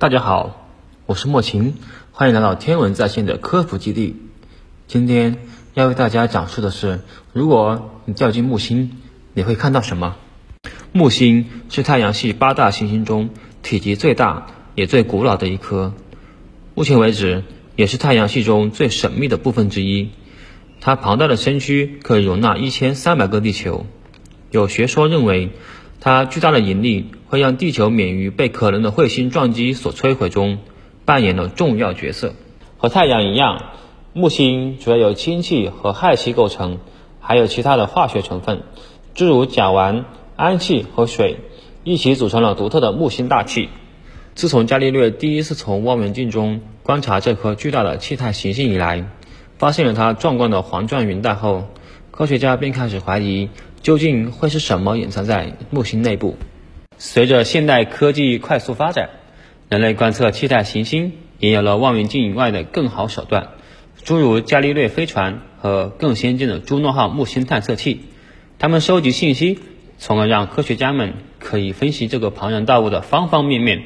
大家好，我是莫晴，欢迎来到天文在线的科普基地。今天要为大家讲述的是，如果你掉进木星，你会看到什么？木星是太阳系八大行星中体积最大也最古老的一颗，目前为止也是太阳系中最神秘的部分之一。它庞大的身躯可以容纳一千三百个地球。有学说认为，它巨大的引力会让地球免于被可能的彗星撞击所摧毁中，扮演了重要角色。和太阳一样，木星主要由氢气和氦气构成，还有其他的化学成分，诸如甲烷、氨气和水，一起组成了独特的木星大气。自从伽利略第一次从望远镜中观察这颗巨大的气态行星以来，发现了它壮观的环状云带后，科学家便开始怀疑，究竟会是什么隐藏在木星内部。随着现代科技快速发展，人类观测气态行星也有了望远镜以外的更好手段，诸如伽利略飞船和更先进的朱诺号木星探测器。它们收集信息，从而让科学家们可以分析这个庞然大物的方方面面，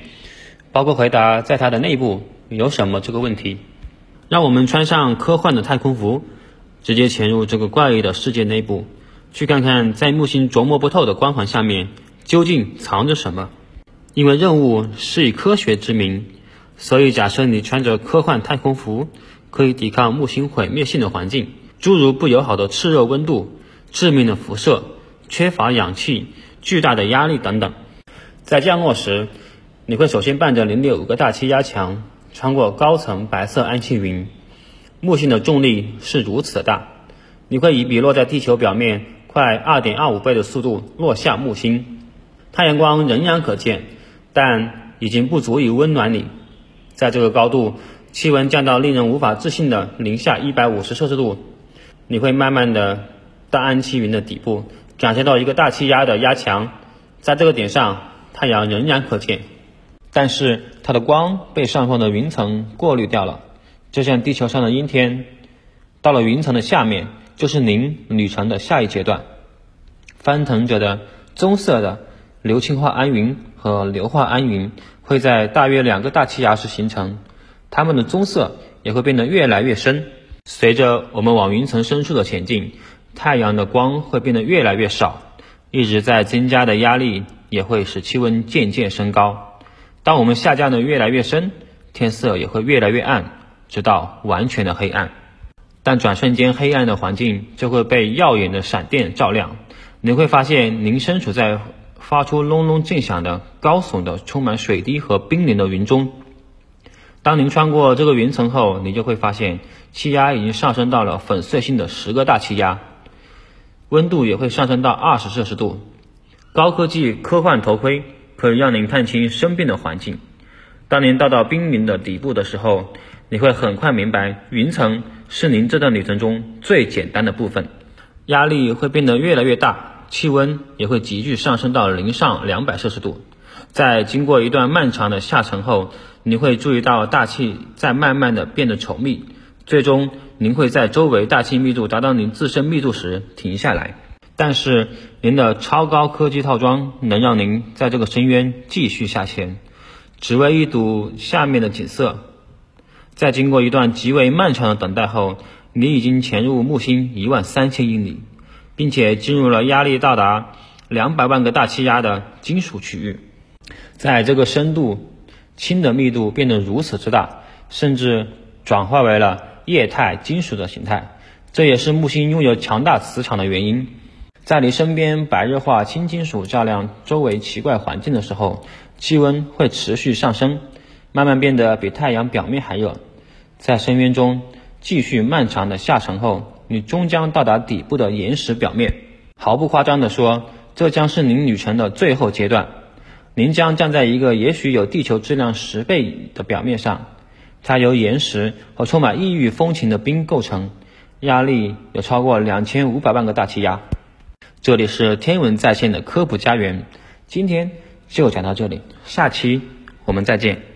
包括回答在它的内部有什么这个问题。让我们穿上科幻的太空服，直接潜入这个怪异的世界内部，去看看在木星琢磨不透的光环下面究竟藏着什么。因为任务是以科学之名，所以假设你穿着科幻太空服，可以抵抗木星毁灭性的环境，诸如不友好的炽热温度、致命的辐射、缺乏氧气、巨大的压力等等。在降落时，你会首先伴着零点五个大气压强。穿过高层白色氨气云，木星的重力是如此大，你会以比落在地球表面快二点二五倍的速度落下木星。太阳光仍然可见，但已经不足以温暖你。在这个高度，气温降到令人无法置信的零下一百五十摄氏度，你会慢慢的到氨气云的底部，感受到一个大气压的压强。在这个点上，太阳仍然可见。但是它的光被上方的云层过滤掉了，就像地球上的阴天。到了云层的下面，就是您旅程的下一阶段。翻腾着的棕色的硫氰化铵云和硫化铵云会在大约两个大气压时形成，它们的棕色也会变得越来越深。随着我们往云层深处的前进，太阳的光会变得越来越少，一直在增加的压力也会使气温渐渐升高。当我们下降的越来越深，天色也会越来越暗，直到完全的黑暗。但转瞬间，黑暗的环境就会被耀眼的闪电照亮。你会发现，您身处在发出隆隆震响的高耸的、充满水滴和冰凌的云中。当您穿过这个云层后，你就会发现，气压已经上升到了粉碎性的十个大气压，温度也会上升到二十摄氏度。高科技科幻头盔。可以让您看清身边的环境。当您到到冰凌的底部的时候，你会很快明白，云层是您这段旅程中最简单的部分。压力会变得越来越大，气温也会急剧上升到零上两百摄氏度。在经过一段漫长的下沉后，你会注意到大气在慢慢的变得稠密，最终您会在周围大气密度达到您自身密度时停下来。但是，您的超高科技套装能让您在这个深渊继续下潜，只为一睹下面的景色。在经过一段极为漫长的等待后，你已经潜入木星一万三千英里，并且进入了压力到达两百万个大气压的金属区域。在这个深度，氢的密度变得如此之大，甚至转化为了液态金属的形态。这也是木星拥有强大磁场的原因。在你身边白热化氢金属照亮周围奇怪环境的时候，气温会持续上升，慢慢变得比太阳表面还热。在深渊中继续漫长的下沉后，你终将到达底部的岩石表面。毫不夸张地说，这将是您旅程的最后阶段。您将站在一个也许有地球质量十倍的表面上，它由岩石和充满异域风情的冰构成，压力有超过两千五百万个大气压。这里是天文在线的科普家园，今天就讲到这里，下期我们再见。